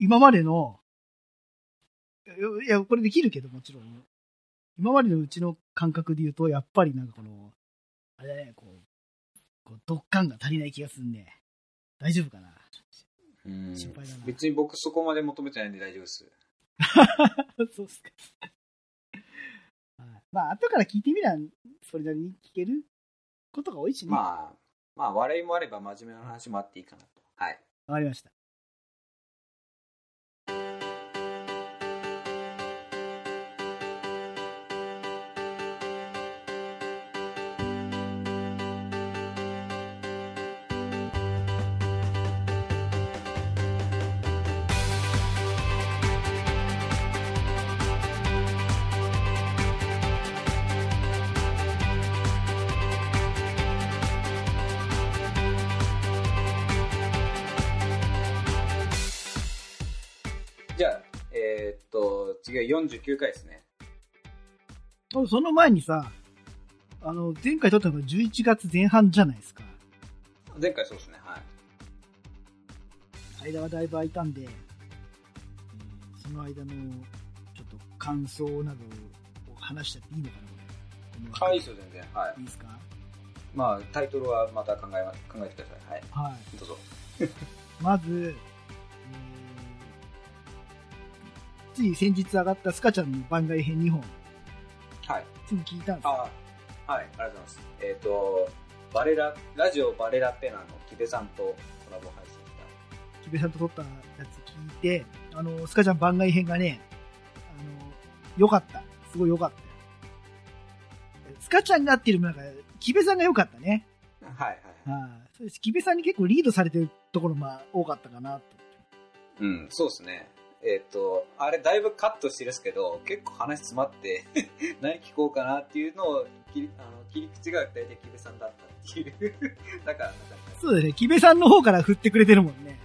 今までの、いや、これできるけどもちろん。今までのうちの感覚で言うと、やっぱりなんかこの、あれだね、こう、こう、ドッが足りない気がするね。大丈夫かな？うん心配だな別に僕そこまで求めてないんで大丈夫です。そうっすか。はいまあ、後から聞いてみりゃ、それなりに聞けることが多いしね。わ、まあ、まあ、笑いもあれば真面目な話もあっていいかなと。はい。かりました。と、次は49回ですね。おその前にさ、あの、前回撮ったのが11月前半じゃないですか。前回そうですね。はい。間はだいぶ空いたんで、えーその間の、ちょっと感想などを話しちゃっていいのかな、これ。はい、いいですよ、全然。はい。いいですか？まあ、タイトルはまた考えま、考えてください。はい。はい。どうぞ。まず、つい先日上がったスカちゃんの番外編2本、はい。すぐ聞いたんですよ。あはい、ありがとうございます。えっ、と、バレラ、ラジオバレラペナの木部さんとコラボ配信し木部さんと撮ったやつ聞いて、あの、スカちゃん番外編がね、あの、良かった。すごい良かったよ。スカちゃんがっていうよりもなんか、木部さんが良かったね。た。はいはい。はい。そうです。木部さんに結構リードされてるところも多かったかなと。うん、そうですね。えっ、と、あれだいぶカットしてるんですけど、結構話詰まって、何聞こうかなっていうのを切り、あの、切り口が大体木部さんだったっていう。だから、そうだね。木部さんの方から振ってくれてるもんね。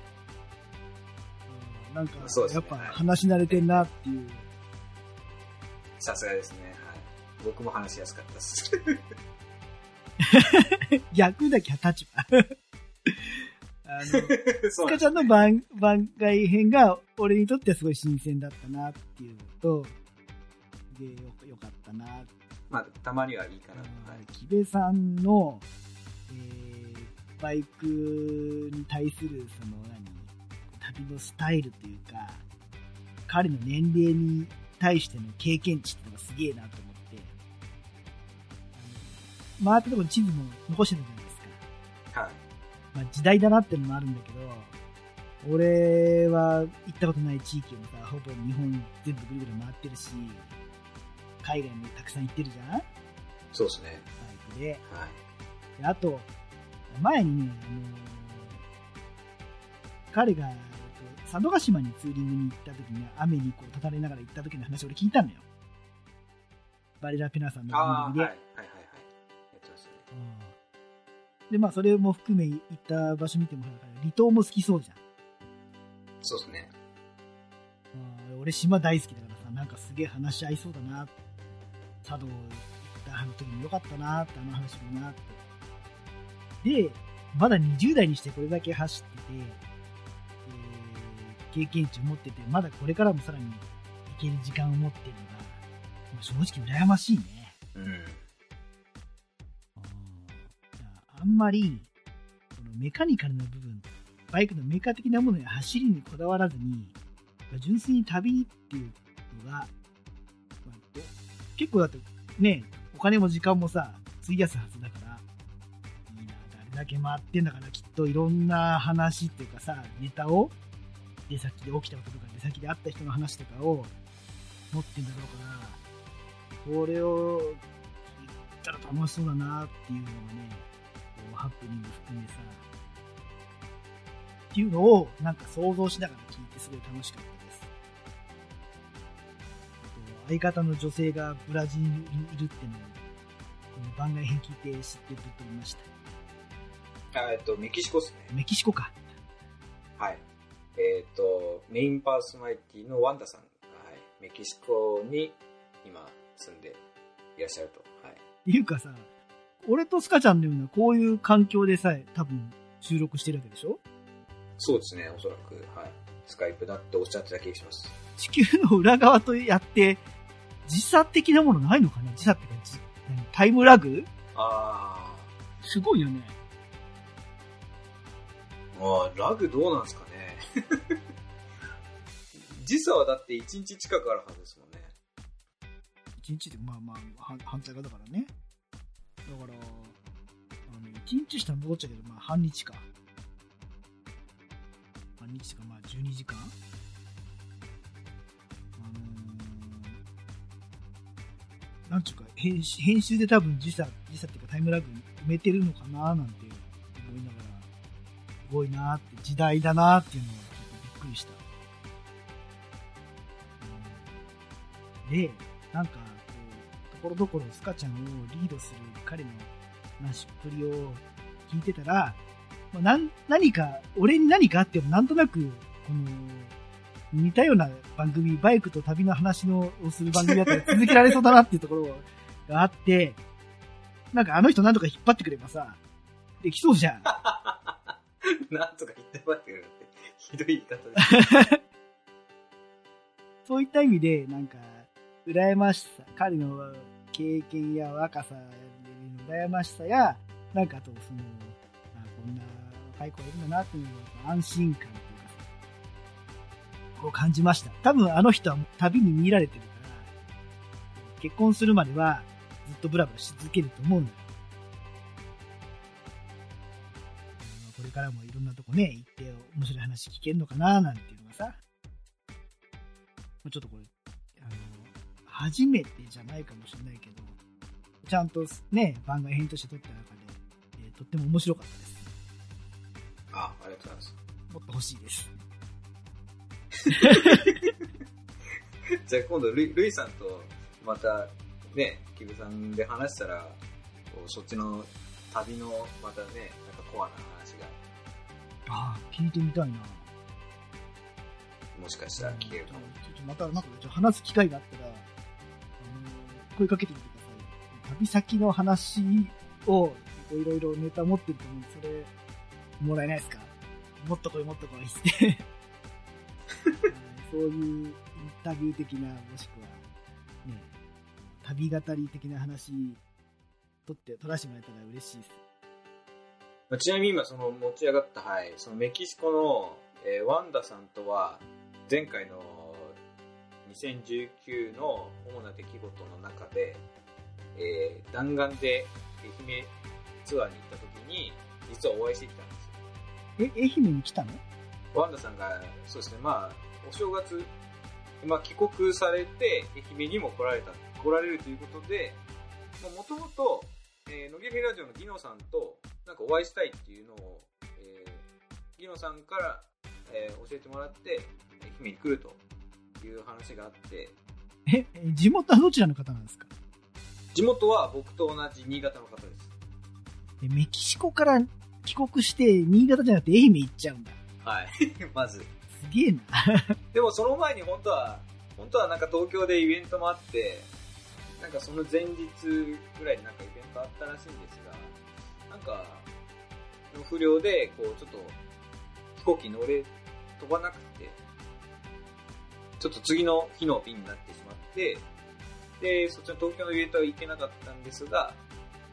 うんなんか、ねやっぱ話し慣れてんなっていう。さすがですね。はい。僕も話しやすかったです。逆だけは立場。あの、そスカちゃんの番番外編が俺にとってはすごい新鮮だったなっていうのと、で、よよかったなまあ、たまにはいいかな。木部さんの、えーバイクに対するその何旅のスタイルというか彼の年齢に対しての経験値っていうのがすげえなと思って。あの回ったところに地図も残してたじゃないですか、はい。まあ、時代だなっていうのもあるんだけど俺は行ったことない地域をさほぼ日本全部ぐるぐる回ってるし海外もたくさん行ってるじゃん？バイそうですね。クではい。であと、前にね、あのー彼が、えっと佐渡島にツーリングに行った時に、雨にこう、たたれながら行った時の話、俺聞いたのよ。バレラペナさんの番組で。で、まあ、それも含め行った場所見てもらうから、離島も好きそうじゃん。そうですね。うん俺、島大好きだからさ、なんかすげえ話し合いそうだな。佐渡行ったあの時もよかったなって、あの話もなって。で、まだ20代にしてこれだけ走ってて、えー経験値を持ってて、まだこれからもさらに行ける時間を持ってるのが、まあ正直羨ましいね。うん。あんまり、このメカニカルな部分、バイクのメカ的なものや走りにこだわらずに、純粋に旅っていうのが、結構だってね、お金も時間もさ、費やすはずだから、いいな、あれだけ回ってんだからきっといろんな話っていうかさ、ネタを、出先で起きたこととか、出先で会った人の話とかを持ってんだろうから、これを聞いたら楽しそうだなっていうのがね、うハプニング含めさ、っていうのをなんか想像しながら聞いてすごい楽しかったです。相方の女性がブラジルにいるっていうのを、番外編聞いて知ってぶっ飛びました。あえっと、メキシコですね。メキシコか。はい。えっ、と、メインパーソナリティのワンダさんが、はい、メキシコに今住んでいらっしゃると。はい。っていうかさ、俺とスカちゃんのようなこういう環境でさえ多分収録してるわけでしょ？そうですね、おそらく。はい。スカイプだっておっしゃってた気がします。地球の裏側とやって、時差的なものないのかな時差ってか、タイムラグ？あすごいよね。ー。あーラグどうなんですかね。時差はだって1日近くあるはずですもんね。一日で、まあまあ、反反対側だからね。だから、あの、一日したら戻っちゃうけど、まあ半日か。半日とか、まあ12時間あのー、なんちゅうか、編集編集で多分時差、時差っていうかタイムラグ埋めてるのかななんて思いながら、すごいなって、時代だなっていうのをちょっとびっくりした。で、なんか、ところどころスカちゃんをリードする彼の話っぷりを聞いてたら、まあ、なん何か、俺に何かあってもなんとなく、この、似たような番組、バイクと旅の話のをする番組だったら続けられそうだなっていうところがあって、なんかあの人なんとか引っ張ってくればさ、できそうじゃん。なんとか言って待ってくれって。ひどい言い方です。そういった意味で、なんか、羨ましさ、彼の経験や若さの羨ましさや、なんかと、その、あこんな若い子がいるんだなっていう安心感というかさ、こう感じました。多分あの人は旅に見られてるから、結婚するまではずっとブラブラし続けると思うんだよ。これからもいろんなとこね、行って面白い話聞けるのかななんていうのがさ、ちょっとこれ、初めてじゃないかもしれないけど、ちゃんとね、番外編として撮った中で、えーとっても面白かったです。あ、ありがとうございます。もっと欲しいです。じゃあ今度ルイ、ルイさんとまたね、キブさんで話したら、こうそっちの旅のまたね、なんかコアな話がああ、聞いてみたいな。もしかしたら聞けるかも。ちょっとまた、なんか話す機会があったら、声かけてみてください。旅先の話を、いろいろネタ持ってると思うんで、それ、もらえないですか？もっと来い、もっと来いって。そういうインタビュー的な、もしくは、ね、旅語り的な話、取って、取らせてもらえたら嬉しいです。ちなみに今その持ち上がった、はい、そのメキシコの、えーワンダさんとは、前回の2019の主な出来事の中で、えー弾丸で愛媛ツアーに行った時に、実はお会いしてきたんですよ。え、愛媛に来たの？ワンダさんが、そうですね、まあ、お正月、まあ、帰国されて、愛媛にも来られた、来られるということで、もともと、えー、野毛ラジオのギノさんと、なんかお会いしたいっていうのを、えー、ギノさんから、えー教えてもらって、愛媛に来るという話があって、え、え地元はどちらの方なんですか？地元は僕と同じ新潟の方です。えメキシコから帰国して、新潟じゃなくて愛媛行っちゃうんだ。はい。まず。すげえな。でもその前に本当は、本当はなんか東京でイベントもあって、なんかその前日ぐらいになんかイベントあったらしいんですが、なんか、の不良で、こうちょっと飛行機乗れ、飛ばなくて、ちょっと次の日の便になってしまって、で、そっちの東京のイベントは行けなかったんですが、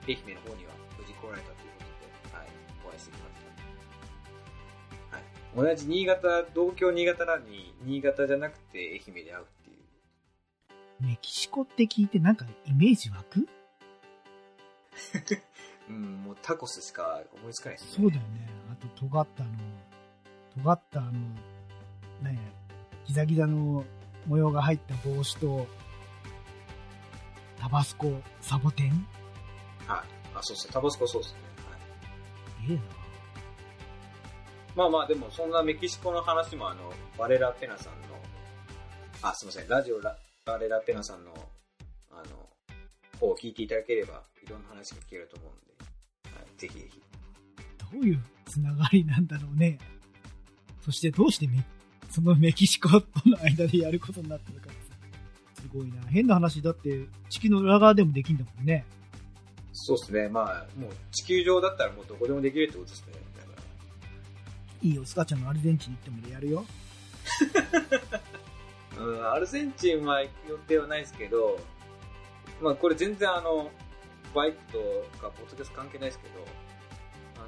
愛媛の方には無事来られたということで、はい、お会いしてきました。はい。同じ新潟、同郷新潟なのに、新潟じゃなくて愛媛で会うっていう。メキシコって聞いてなんかイメージ湧く？うん、もうタコスしか思いつかないですね。そうだよね。あと、尖ったあの、尖ったあの、ねギザギザの模様が入った帽子と、タバスコ、サボテン？はい。あ、そうですね。タバスコそうですね。はい。ええな。まあまあ、でもそんなメキシコの話もあの、バレラペナさんの、あ、すいません。ラジオラ、バレラペナさんの、あの、方を聞いていただければ、いろんな話が聞けると思うんで、はい。ぜひぜひ。どういうつながりなんだろうね。そしてどうしてメそのメキシコとの間でやることになったのかすごいな。変な話だって地球の裏側でもできんだもんね。そうですね。まあ、もう地球上だったらもうどこでもできるってことですね。だから。いいよ、スカちゃんのアルゼンチンに行ってもやるよ。うん、アルゼンチンは予定はないですけど、まあこれ全然あの、バイクとかポッドキャスト関係ないですけど、あの、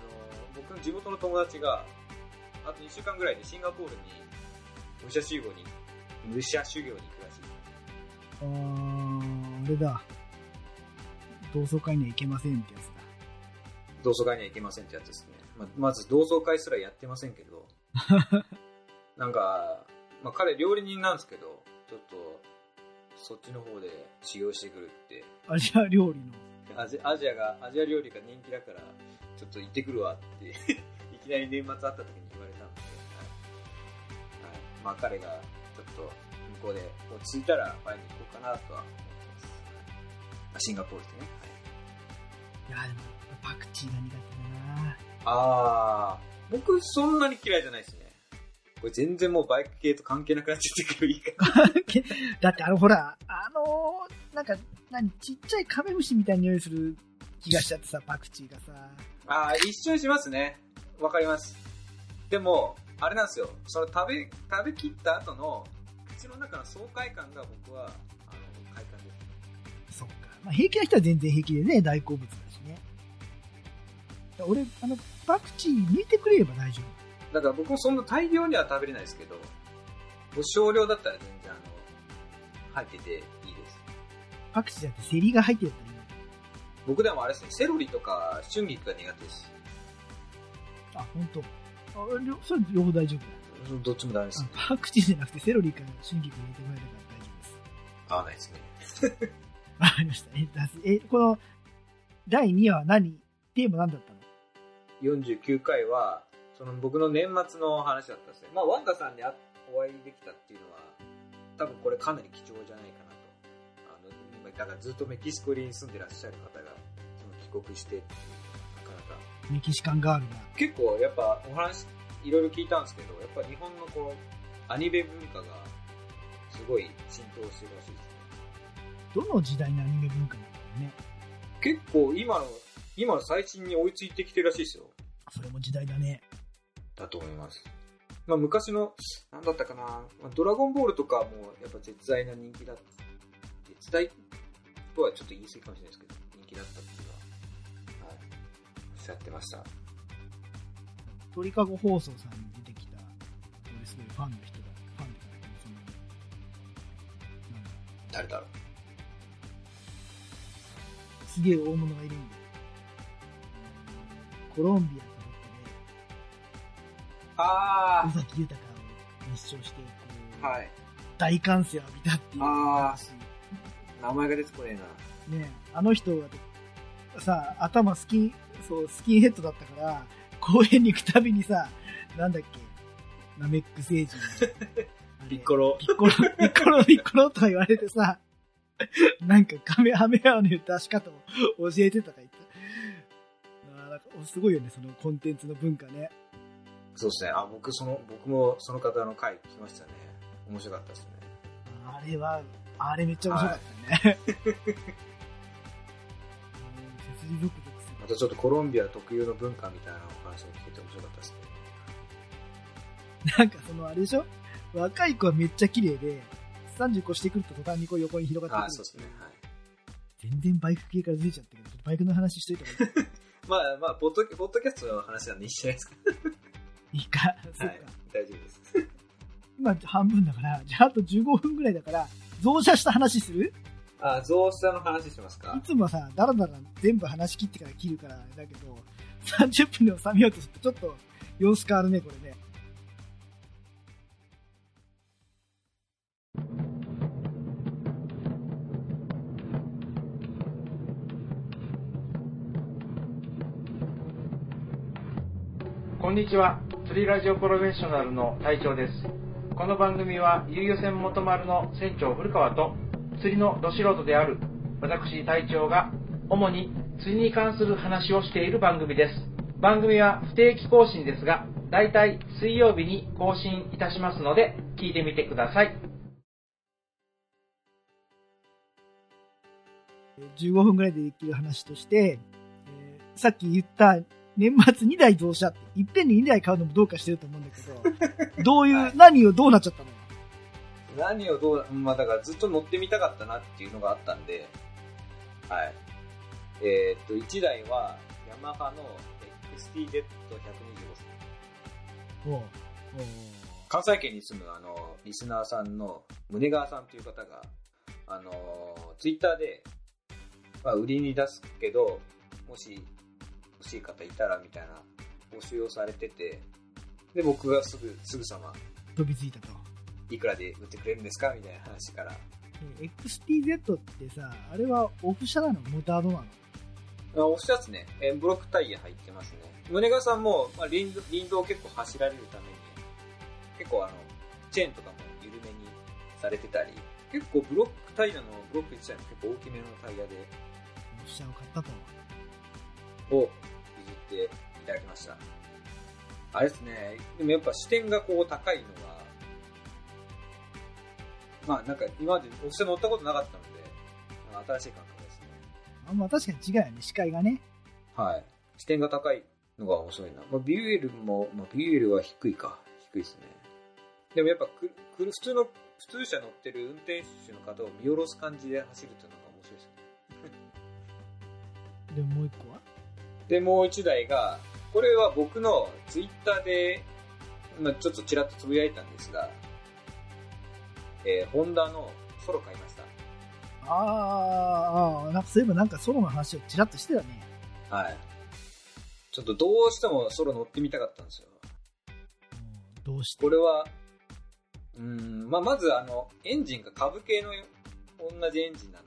僕の地元の友達が、あと2週間ぐらいでシンガポールに武者修行に、武者修行に行くらしい。あー、あれだ。同窓会には行けませんってやつだ。同窓会には行けませんってやつですね。ままず同窓会すらやってませんけど、なんか、まあ彼料理人なんですけど、ちょっと、そっちの方で修行してくるって、アジア料理の。アジアジアが、アジア料理が人気だから、ちょっと行ってくるわって、いきなり年末会った時にまあ彼がちょっと向こうで落ち着いたら会いに行こうかなとは思ってます。まあ、シンガポールですね。はいいや、でも、パクチーが苦手だなあー、僕そんなに嫌いじゃないですね。これ全然もうバイク系と関係なくなっちゃってくるいいか。だってあの、ほら、あのーなんか、何、ちっちゃいカメムシみたいな匂いする気がしちゃってさ、パクチーがさ。あー、一瞬しますね。わかります。でも、あれなんですよ。その食べ、食べきった後の、口の中の爽快感が僕は、あの、快感です。そっか。まあ、平気な人は全然平気でね、大好物だしね。俺、あの、パクチー抜いてくれれば大丈だから僕もそんな大量には食べれないですけど、少量だったら全然あの、入ってていいです。夫。パクチーだってセリが入ってるったらいい僕でもあれですね、セロリとか春菊が苦手です。あ、ほんと。あ、りょそれ両方大丈夫だ。どっちもダメです。あパクチーじゃなくてセロリから春菊入れてもらえれば大丈夫です。合わないですね。わかりました。え、この、第2話は何？テーマ何だったの？49回は、その僕の年末の話だったんですね。まあ、ワンダさんにあお会いできたっていうのは、多分これかなり貴重じゃないかなと。あの、今だからずっとメキシコに住んでらっしゃる方が、その帰国して。メキシカンガールが。結構やっぱお話、いろいろ聞いたんですけど、やっぱ日本のこう、アニメ文化が、すごい浸透してるらしいですね。どの時代のアニメ文化なんだろうね。結構今の、今の最新に追いついてきてるらしいですよ。それも時代だね。だと思います。まあ昔の、なんだったかな、まあドラゴンボールとかもやっぱ絶大な人気だった。絶大とはちょっと言い過ぎかもしれないですけど、人気だったおっしゃってました。鳥かご放送さんに出てきた、俺すごいファンの人が、ファンっていうか、その、誰だろう。すげえ大物がいるんで、コロンビアかあどっかで、尾崎豊を熱唱して、こう、はい。大歓声を浴びたっていう名前が出てこねえな。ねあの人がさ、頭スキン、そう、スキンヘッドだったから、公園に行くたびにさ、なんだっけ、ナメック星人 ピッコロ。ピッコロ、ピッコロ、ピッコロとか言われてさ、なんかカメハメハの出し方を教えてとか言って。あーなんかすごいよね、そのコンテンツの文化ね。そうですね。あ、僕その、僕もその方の回聞きましたね。面白かったですね。あれは、あれめっちゃ面白かったね。うん切りまたちょっとコロンビア特有の文化みたいなお話を聞いて面白かったですね。なんかそのあれでしょ？若い子はめっちゃ綺麗で、30越してくると途端にこう横に広があってくる。そうですね。はい。全然バイク系から出ちゃったけど、バイクの話しといた方がい まあまあ、ポッドポッドキャストの話なんでいいじゃないですか。いいか？そうか。はい。大丈夫です。今半分だから、じゃああと15分ぐらいだから、増車した話する？あ、増資の話しますいかつもさ、だらだら全部話し切ってから切るから、だけど、30分で収めようとするとちょっと様子変わるね、これね。こんにちは。釣りラジオプロフェッショナルの隊長です。この番組は、遊漁船元丸の船長古川と、釣りのど素人である私隊長が、主に釣りに関する話をしている番組です。番組は不定期更新ですが、だいたい水曜日に更新いたしますので、聞いてみてください。15分ぐらいでできる話として、えーさっき言った年末2台増車って、いっぺんに2台買うのもどうかしてると思うんだけど、どういう、何をどうなっちゃったの？よ。何をどう、まあだからずっと乗ってみたかったなっていうのがあったんで、はい。えーっと、1台は、ヤマハの XTZ125 です。おうおう関西圏に住むあの、リスナーさんの宗川さんという方が、あの、ツイッターで、まあ、売りに出すけど、もし欲しい方いたらみたいな募集をされてて、で、僕がすぐ、すぐさま、飛びついたと。いくらで売ってくれるんですかみたいな話から、え XTZ ってさ、あれはオフ車なの？モータードなの？あおっしゃつね、えブロックタイヤ入ってますね。宗川さんも、まあ、林道林道を結構走られるために、結構あの、チェーンとかも緩めにされてたり、結構ブロックタイヤの、ブロック自体も結構大きめのタイヤで、オフ車を買ったと。を譲っていただきました。あれですね、でもやっぱ視点がこう高いのが、まあなんか今までオフ車乗ったことなかったので、まあ新しい感覚ですね。あんまあ確かに違うよね、視界がね。はい。視点が高いのが面白いな。まあ、ビュエルも、まあ、ビュエルは低いか。低いですね。でもやっぱく、く普通の、普通車乗ってる運転手の方を見下ろす感じで走るっていうのが面白いですね。でももう一個は？で、もう一台が、これは僕のツイッターで、まあ、ちょっとちらっとつぶやいたんですが、えー、ホンダのソロ買いました。あーあー、なんかそういえばなんかソロの話をちらっとしてたね。はい。ちょっとどうしてもソロ乗ってみたかったんですよ。うんどうして？これは、うーん、まあ、まずあの、エンジンが株系の同じエンジンなの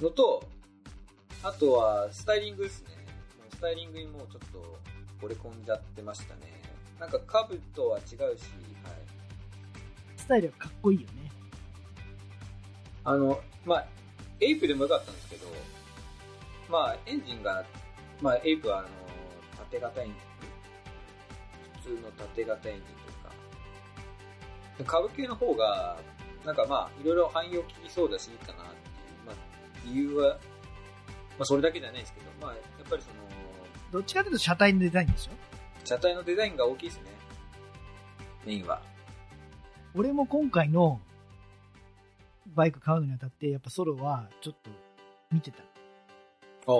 で、のと、あとはスタイリングですね。スタイリングにもうちょっと惚れ込んじゃってましたね。なんか株とは違うし、はい。スタイルがかっこいいよね。あの、まあ、エイプでもよかったんですけど、まあ、エンジンが、まあ、エイプはあの、縦型エンジン、普通の縦型エンジンというか、で株系の方が、なんかまあ、いろいろ汎用効きそうだし、いいかなっていう、まあ、理由は、まあ、それだけじゃないですけど、まあ、やっぱりその、どっちかというと車体のデザインでしょ？車体のデザインが大きいですね。メインは。俺も今回のバイク買うのにあたって、やっぱソロはちょっと見てた。ああ。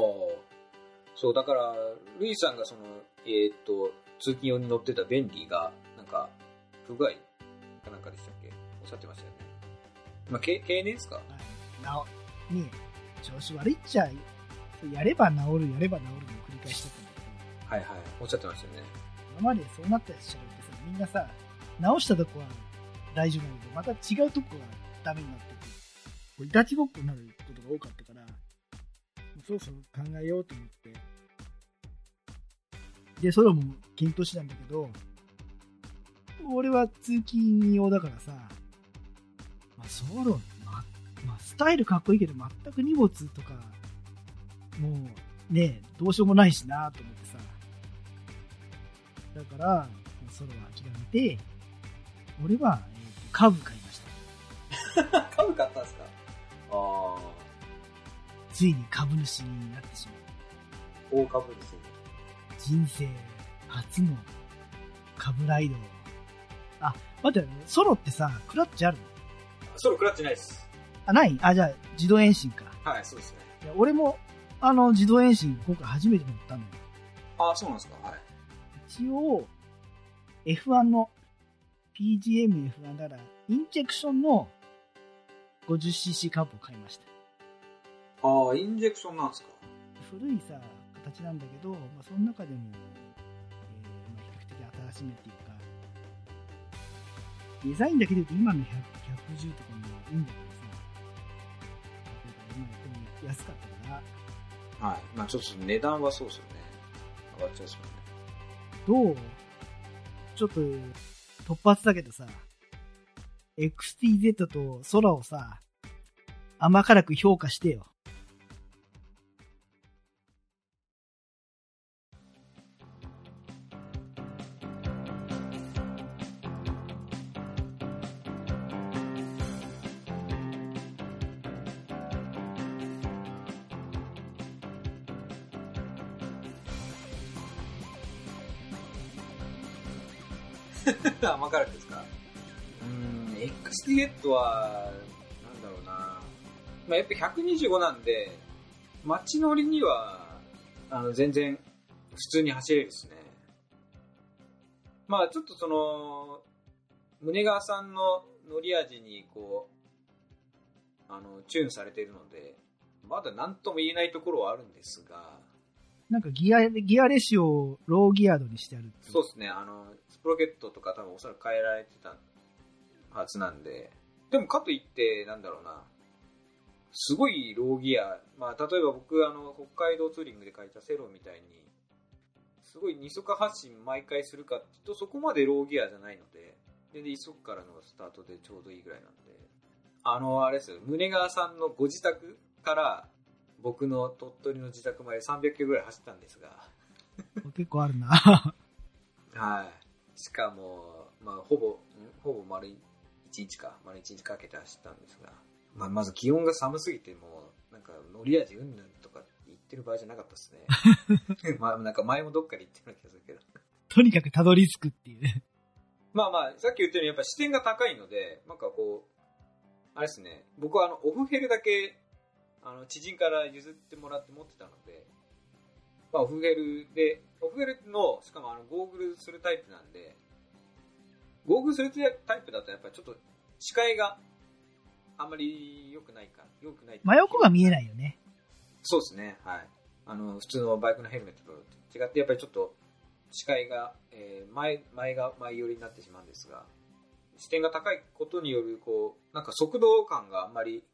そう、だから、ルイさんがその、えーっと、通勤用に乗ってたベンリーが、なんか、不具合かなんかでしたっけ？おっしゃってましたよね。まあ、け経年ですか？はいなお、ねえ調子悪いっちゃ、やれば治る、やれば治るのを繰り返してたんだけど、はいはい。おっしゃってましたよね。今までそうなった車両ってさ、みんなさ、直したとこは大丈夫なんだけど、また違うとこがダメになってて、こういたちごっこになることが多かったから、そろそろ考えようと思って、で、ソロも検討してたんだけど、俺は通勤用だからさ、まあ、ソロ、ま、まあ、スタイルかっこいいけど、全く荷物とか、もう、ね、どうしようもないしなと思ってさ、だから、ソロは諦めて、俺は、株買いました。株買ったんですか？ああ。ついに株主になってしまう。大株ですね。人生初の株ライド。あ、待って、ソロってさ、クラッチあるの？ソロ食らってないです。あ、ない？あ、じゃあ、自動エンシンか。はい、そうですね。いや俺も、あの、自動エンシン今回初めて乗ったのよ。ああ、そうなんですか？はい。一応、F1 の PGM-F1 だから、インジェクションの 50cc カップを買いました。ああ、インジェクションなんですか？古いさ、形なんだけど、まあ、その中でも、えーまあ、比較的新しめっていうか、デザインだけで言うと今の100 110とかもいいんだけどさ、今やっても安かったから、はい。まあちょっと値段はそうですよね。上がっちゃね。どう？ちょっと、突発だけどさ、XTZ と空をさ、甘辛く評価してよ。XT8 は、なんだろうな。まあ、やっぱ125なんで、街乗りには、あの、全然、普通に走れるですね。まあ、ちょっとその、宗川さんの乗り味に、こう、あの、チューンされているので、まだ何とも言えないところはあるんですが、なんかギア、ギアレシオをローギア度にしてあるそうですね、あの、スプロケットとか多分おそらく変えられてたはずなんで、でもかといって、なんだろうな、すごいローギア、まあ例えば僕、あの、北海道ツーリングで書いたセロみたいに、すごい二足発進毎回するかっていうと、そこまでローギアじゃないので、全然一足からのスタートでちょうどいいぐらいなんで、あの、あれですよ、宗川さんのご自宅から、僕の鳥取の自宅まで300キロぐらい走ったんですが、結構あるな。はい。しかも、まあ、ほぼ、んほぼ丸一日か、丸一日かけて走ったんですが、まあ、まず気温が寒すぎて、もう、なんか、乗り味うんぬんとか言ってる場合じゃなかったですね。まあ、なんか前もどっかで言ってる気がするけど。とにかくたどり着くっていうね。まあまあ、さっき言ったように、やっぱ視点が高いので、なんかこう、あれですね、僕はあの、オフヘルだけ、あの、知人から譲ってもらって持ってたので、まあ、オフヘルで、オフヘルの、しかもあの、ゴーグルするタイプなんで、ゴーグルするタイプだとやっぱりちょっと視界があんまり良くないか、良くない。真横が見えないよね。そうですね、はい。あの、普通のバイクのヘルメットと違って、やっぱりちょっと視界が、えー前、前が前寄りになってしまうんですが、視点が高いことによる、こう、なんか速度感があんまり、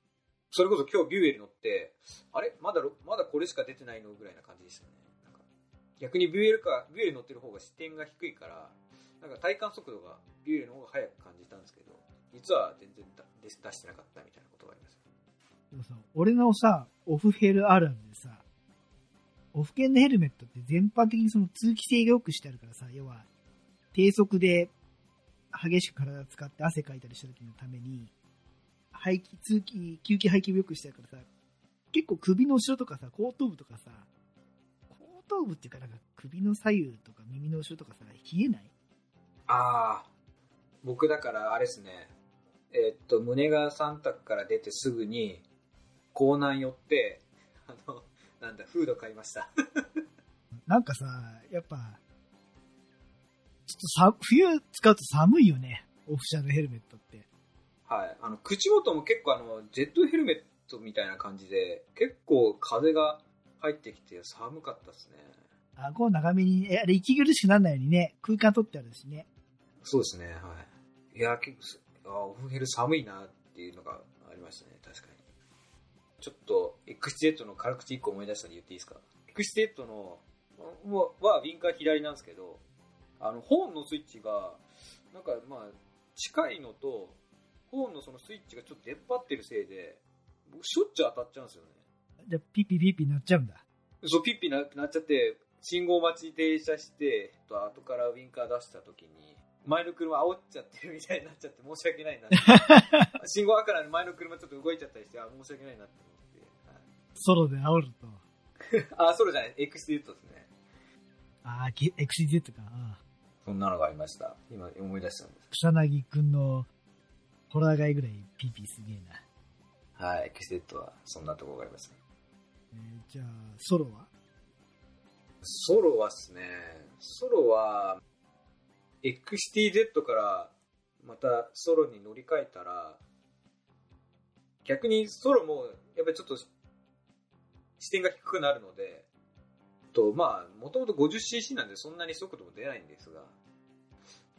それこそ今日ビューエル乗って、あれ？まだろ、まだこれしか出てないの？ぐらいな感じでしたね。逆にビューエルか、ビューエル乗ってる方が視点が低いから、なんか体感速度がビューエルの方が速く感じたんですけど、実は全然出してなかったみたいなことがあります。でもさ、俺のさ、オフヘルあるあるでさ、オフ系のヘルメットって全般的にその通気性が良くしてあるからさ、要は、低速で激しく体を使って汗かいたりした時のために、排気、通気、吸気排気を良くしてあるからさ、結構首の後ろとかさ、後頭部とかさ、後頭部っていうかなんか首の左右とか耳の後ろとかさ、冷えない？ああ、僕だからあれですね、えーっと、胸川三択から出てすぐに、港南寄って、あの、なんだ、フード買いました。なんかさ、やっぱ、ちょっとさ、冬使うと寒いよね。オフシャルヘルメットって。はい。あの、口元も結構あの、ジェットヘルメットみたいな感じで、結構風が入ってきて寒かったですね。顎を長めに、え、あれ息苦しくならないようにね、空間取ってあるしね。そうですね、はい。いや、結構す、あオフヘル寒いなっていうのがありましたね、確かに。ちょっと、XT8 の軽口1個思い出したんで言っていいですか ?XT8 の、は、はウィンカー左なんですけど、あの、ホーンのスイッチが、なんかまあ、近いのと、ホーンのそのスイッチがちょっと出っ張ってるせいで、僕しょっちゅう当たっちゃうんですよね。じゃあ、ピッピピッピなっちゃうんだ。そう、ピッピななっちゃって、信号待ち停車して、と後からウィンカー出した時に、前の車煽っちゃってるみたいになっちゃって申し訳ないな。信号赤なのに前の車ちょっと動いちゃったりして、あ、申し訳ないなって思って。はいソロで煽ると。あ、そうじゃない、X で言うとですね。ああ、ゲ XZ か。そんなのがありました。今思い出したんです。草薙くんのホラー街ぐらいピーピーすげえな。はい、XZ はそんなところがありました。えーじゃあ、ソロは？ソロはですね、ソロは、XTZ からまたソロに乗り換えたら、逆にソロもやっぱりちょっと視点が低くなるので、と、まあ、もともと 50cc なんでそんなに速度も出ないんですが、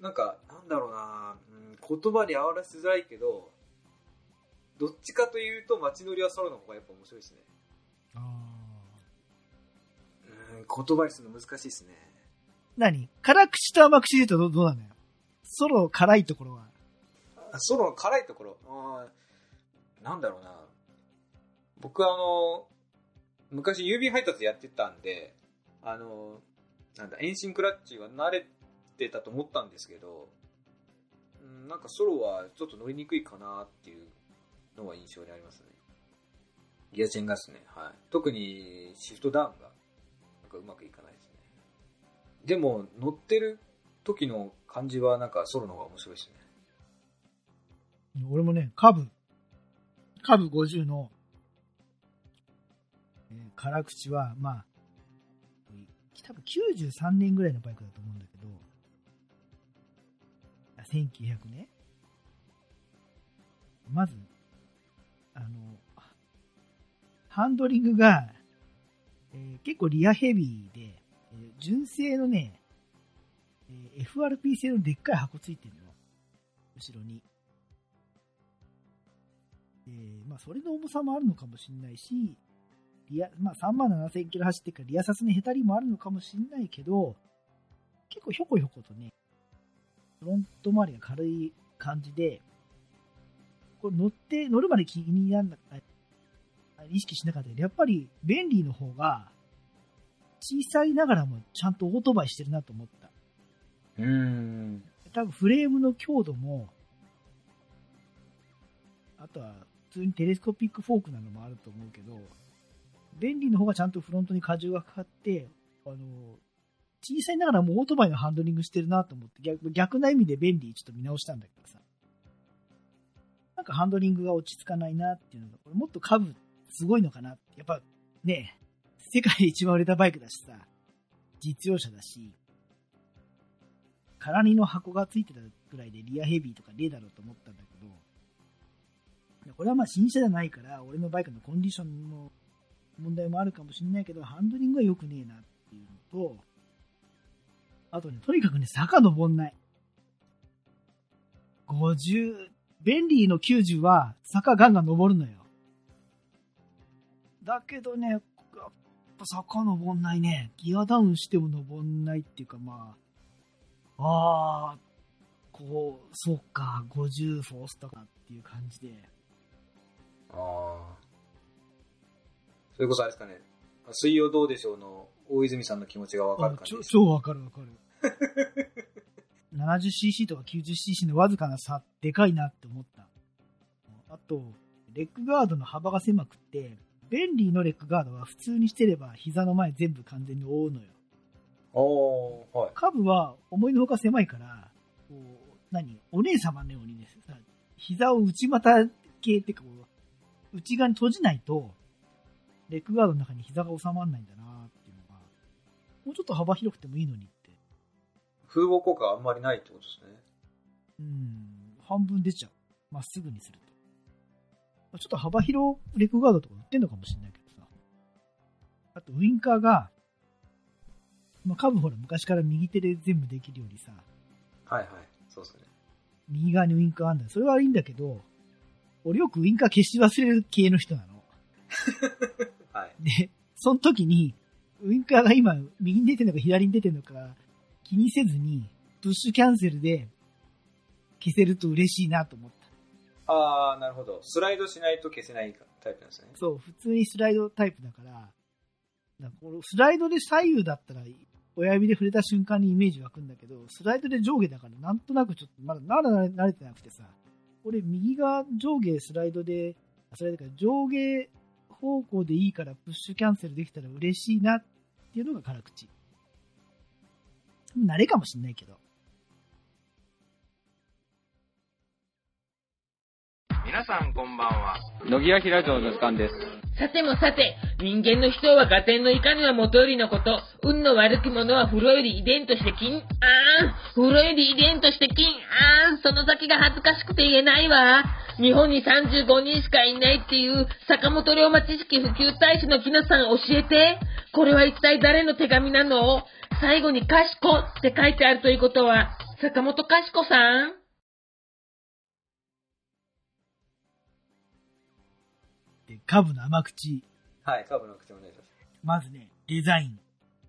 なんか、なんだろうな、うん、言葉に表しづらいけど、どっちかというと街乗りはソロの方がやっぱ面白いですね。うん、言葉にするの難しいですね。何？辛口と甘口で言うとどどうなのよ？ソロ辛いところは。あソロの辛いところ？うんなんだろうな。僕あの、昔郵便配達やってたんで、あの、なんだ、遠心クラッチは慣れてたと思ったんですけど、うんなんかソロはちょっと乗りにくいかなっていうのは印象にありますね。ギアチェンがですね、はい。特にシフトダウンが、なんかうまくいかないで。も、乗ってる時の感じはなんかソロの方が面白いですね。俺もね、カブ、カブ50の、えー辛口は、まあ、多分93年ぐらいのバイクだと思うんだけど、1900ね。まず、あの、ハンドリングが、えー結構リアヘビーで、純正のね、えー FRP 製のでっかい箱ついてるの。後ろに。えーまあ、それの重さもあるのかもしれないし、リア、まあ、3万7000キロ走ってから、リアサスのヘタリもあるのかもしれないけど、結構ひょこひょことね、フロント周りが軽い感じで、これ乗って、乗るまで気にならなかった、意識しなかったけど、やっぱり便利の方が、小さいながらもちゃんとオートバイしてるなと思った。うーん。多分フレームの強度も、あとは普通にテレスコピックフォークなのもあると思うけど、便利の方がちゃんとフロントに荷重がかかって、あの、小さいながらもオートバイのハンドリングしてるなと思って、逆逆な意味で便利ちょっと見直したんだけどさ。なんかハンドリングが落ち着かないなっていうのが、これもっと株すごいのかなって。やっぱね、世界で一番売れたバイクだしさ、実用車だし、空荷の箱がついてたぐらいでリアヘビーとかねえだろうと思ったんだけど、これはまあ新車じゃないから、俺のバイクのコンディションの問題もあるかもしれないけど、ハンドリングは良くねえなっていうのと、あとね、とにかくね、坂登んない。50、ベンリーの90は坂ガンガン登るのよ。だけどね、坂登んないね。ギアダウンしても登んないっていうかまあ、ああ、こう、そうか、50フォースタかっていう感じで。ああ。それこそあれですかね。水曜どうでしょうの大泉さんの気持ちがわかる感じ。超わかるわかる。70cc とか 90cc のわずかな差、でかいなって思った。あと、レッグガードの幅が狭くって、ベンリーのレッグガードは普通にしてれば膝の前全部完全に覆うのよ。おー、はい。カブは思いのほか狭いから、こう、何？お姉様のようにね、さ膝を内股系っていうかこう、内側に閉じないと、レッグガードの中に膝が収まらないんだなっていうのが、もうちょっと幅広くてもいいのにって。風防効果があんまりないってことですね。うん、半分出ちゃう。まっすぐにすると。ちょっと幅広レッグガードとか売ってんのかもしれないけどさ。あと、ウインカーが、まあ、カブほら昔から右手で全部できるようにさ、はいはい。そうですね。右側にウインカーあんだよ。それはいいんだけど、俺よくウインカー消し忘れる系の人なの。はい。で、その時に、ウインカーが今、右に出てるのか左に出てるのか気にせずに、プッシュキャンセルで消せると嬉しいなと思った。ああ、なるほど。スライドしないと消せないタイプなんですね。そう、普通にスライドタイプだから、だかこのスライドで左右だったら、親指で触れた瞬間にイメージ湧くんだけど、スライドで上下だから、なんとなくちょっと、まだ慣れてなくてさ、俺右が上下スライドで、スライドから上下方向でいいからプッシュキャンセルできたら嬉しいなっていうのが辛口。慣れかもしんないけど。皆さんこんばんは。野木らひラジオの時間です。さてもさて、人間の人は合点のいかには元よりのこと、運の悪き者は風呂より遺伝として金、あーん、風呂より遺伝として金、あーん、その先が恥ずかしくて言えないわ。日本に35人しかいないっていう坂本龍馬知識普及大使の木野さん教えて。これは一体誰の手紙なの？最後にかしこって書いてあるということは、坂本かしこさんカブの甘口。はい。カーブの口お願いします。まずね、デザイン。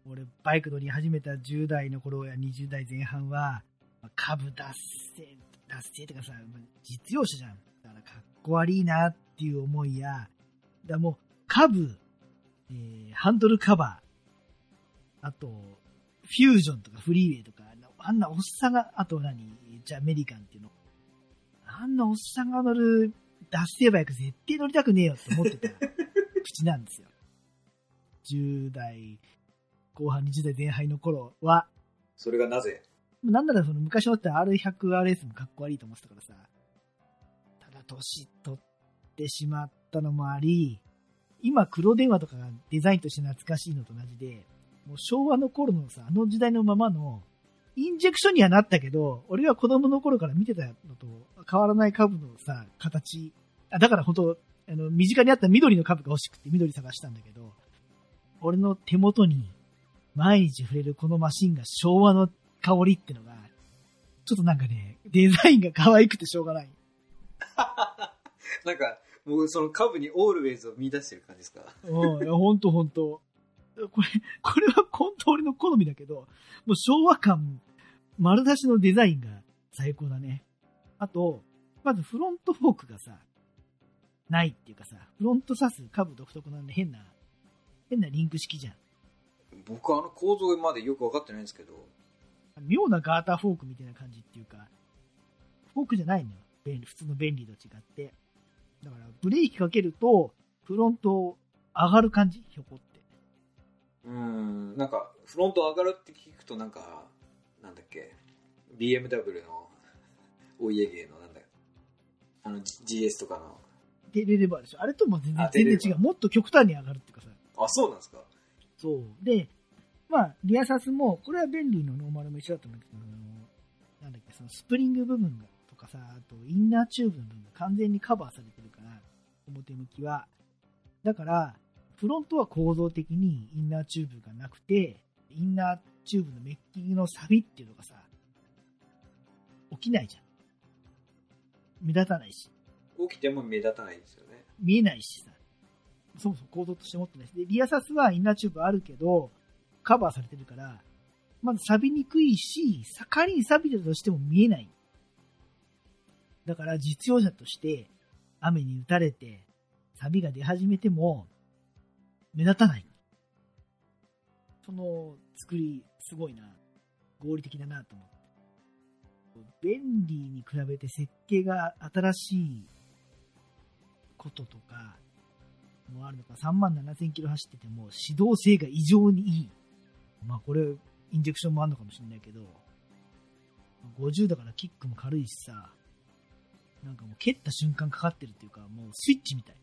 俺、バイク乗り始めた10代の頃や20代前半は、まあ株脱線、脱線とかさ、まあ実用車じゃん。だからかっこ悪いなっていう思いや、だもう、株、えー、ハンドルカバー、あと、フュージョンとかフリーウェイとか、あんなおっさんが、あと何？じゃあアメリカンっていうの。あんなおっさんが乗る脱線バイク絶対乗りたくねえよって思ってた 口なんですよ。10代後半20代前半の頃は、それがなぜ？なんならその昔のって R100RS もかっこ悪いと思ってたからさ。ただ年取ってしまったのもあり、今黒電話とかがデザインとして懐かしいのと同じで、もう昭和の頃のさ、あの時代のままの、インジェクションにはなったけど、俺が子供の頃から見てたのと変わらない株のさ、形。あだから本当あの、身近にあった緑の株が欲しくて緑探したんだけど、俺の手元に毎日触れるこのマシンが昭和の香りってのが、ちょっとなんかね、デザインが可愛くてしょうがない。なんか、もうその株にオールウェイズを見出してる感じですか？うん、いや、ほんとほんと。これ、これは本当俺の好みだけど、もう昭和感、丸出しのデザインが最高だね。あと、まずフロントフォークがさ、ないっていうかさ、フロント刺す株独特なんで変な、変なリンク式じゃん。僕あの構造までよくわかってないんですけど、妙なガーターフォークみたいな感じっていうか、フォークじゃないのよ。便利普通の便利と違って。だから、ブレーキかけると、フロント上がる感じ？ひょこって。うーん、なんか、フロント上がるって聞くとなんか、なんだっけ、BMW のお家芸のなんだ？あの GS とかの。テレレバーでしょ。あれとも全然全然違う。もっと極端に上がるっていうかさ。あ、そうなんですかそう。で、まあ、リアサスも、これは便利のノーマルも一緒だったんだけど、あのなんだっけ、そのスプリング部分がとかさ、あとインナーチューブの部分が完全にカバーされてるから、表向きは。だから、フロントは構造的にインナーチューブがなくて、インナーチューブのメッキの錆びっていうのがさ、起きないじゃん。目立たないし。起きても目立たないんですよね。見えないしさ。そもそも構造として持ってないし。で、リアサスはインナーチューブあるけど、カバーされてるから、まず錆びにくいし、仮に錆びてたとしても見えない。だから実用者として、雨に打たれて、錆が出始めても、目立たない。その作り、すごいな。合理的だなと思って。便利に比べて設計が新しいこととかもあるのか、3万7000キロ走ってても指導性が異常にいい。まあこれ、インジェクションもあるのかもしれないけど、50だからキックも軽いしさ、なんかもう蹴った瞬間かかってるっていうか、もうスイッチみたい。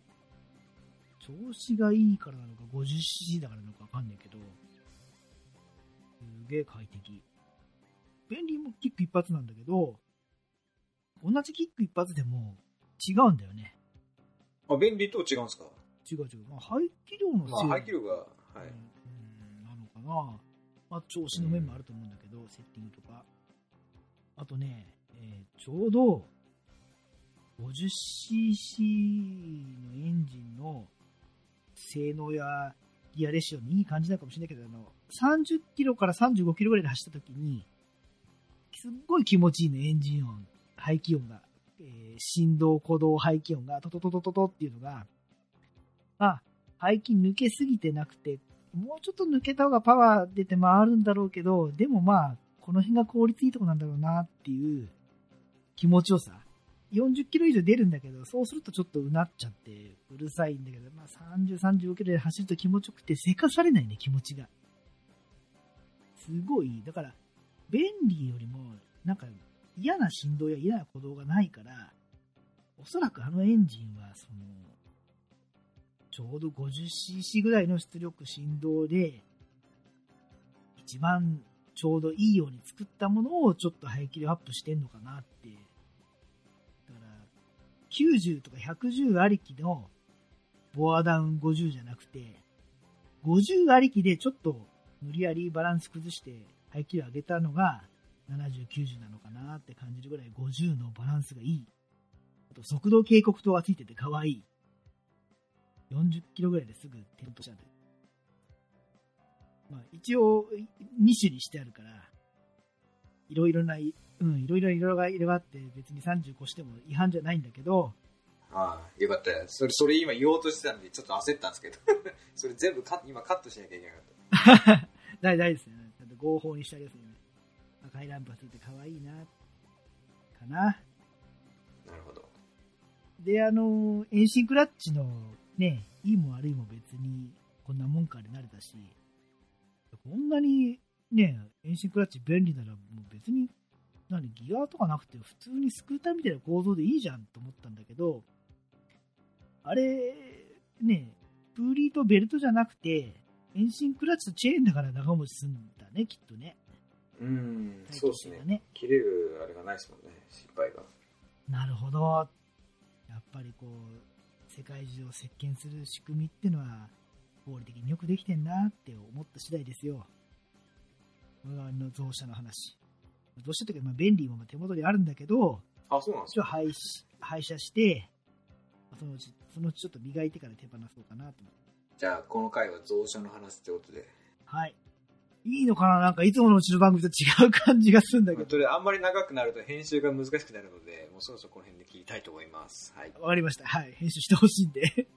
調子がいいからなのか、50cc だからなのかわかんないけど、げえ快適。便利もキック一発なんだけど、同じキック一発でも違うんだよね。あ、便利と違うんですか違う違う。まあ、排気量のまあ、排気量が、はい。うんなのかな。まあ、調子の面もあると思うんだけど、セッティングとか。あとね、えーちょうど 50cc のエンジンの性能やギアレシオにいい感じなのかもしれないけど、あの、30キロから35キロぐらいで走った時に、すっごい気持ちいいの、エンジン音、排気音が。えー振動、鼓動、排気音がトトトトトトっていうのが、あ、排気抜けすぎてなくて、もうちょっと抜けた方がパワー出て回るんだろうけど、でもまあ、この辺が効率いいとこなんだろうなっていう気持ちよさ。40キロ以上出るんだけど、そうするとちょっとうなっちゃって、うるさいんだけど、まあ30、35キロで走ると気持ちよくて、せかされないね、気持ちが。すごい、だから、便利よりも、なんか嫌な振動や嫌な鼓動がないから、おそらくあのエンジンは、その、ちょうど 50cc ぐらいの出力振動で、一番ちょうどいいように作ったものをちょっと排気量アップしてんのかなって。90とか110ありきのボアダウン50じゃなくて、50ありきでちょっと無理やりバランス崩して排気量上げたのが70、90なのかなって感じるぐらい50のバランスがいい。あと速度警告灯がついてて可愛い。40キロぐらいですぐ点灯しちゃう。まあ、一応、2種にしてあるから、いろいろな、うん、いろいろ色が色があって、別に30越しても違反じゃないんだけど、ああ、よかった。それ、それ今言おうとしてたんで、ちょっと焦ったんですけど。それ全部カ今カットしなきゃいけなかっ大大 ですね。ちゃんと合法にしてありますよね。赤いランプがついて可愛いな、かな。た。なるほど。で、あの、遠心クラッチのね、いいも悪いも別に、こんなもんかで慣れたし、こんなにね、遠心クラッチ便利なら、もう別に、何、ギアとかなくて、普通にスクーターみたいな構造でいいじゃんと思ったんだけど、あれ、ね、プーリーとベルトじゃなくて、遠心クラッチとチェーンだから長持ちするんだね、きっとね。うん、そうですね。切れるあれがないですもんね、失敗が。なるほど。やっぱりこう、世界中を席巻する仕組みってのは、合理的によくできてんなって思った次第ですよ。これはあの増車の話。増車っていうか、まあ、便利も手元にあるんだけど、あ、そうなんですか廃し廃車して、まあそのうち、そのうちちょっと磨いてから手放そうかなと思って。じゃあ、この回は増車の話ってことで。はい。いいのかな？なんかいつものうちの番組と違う感じがするんだけど。それあんまり長くなると編集が難しくなるので、もうそろそろこの辺で切りたいと思います。はい。わかりました。はい。編集してほしいんで。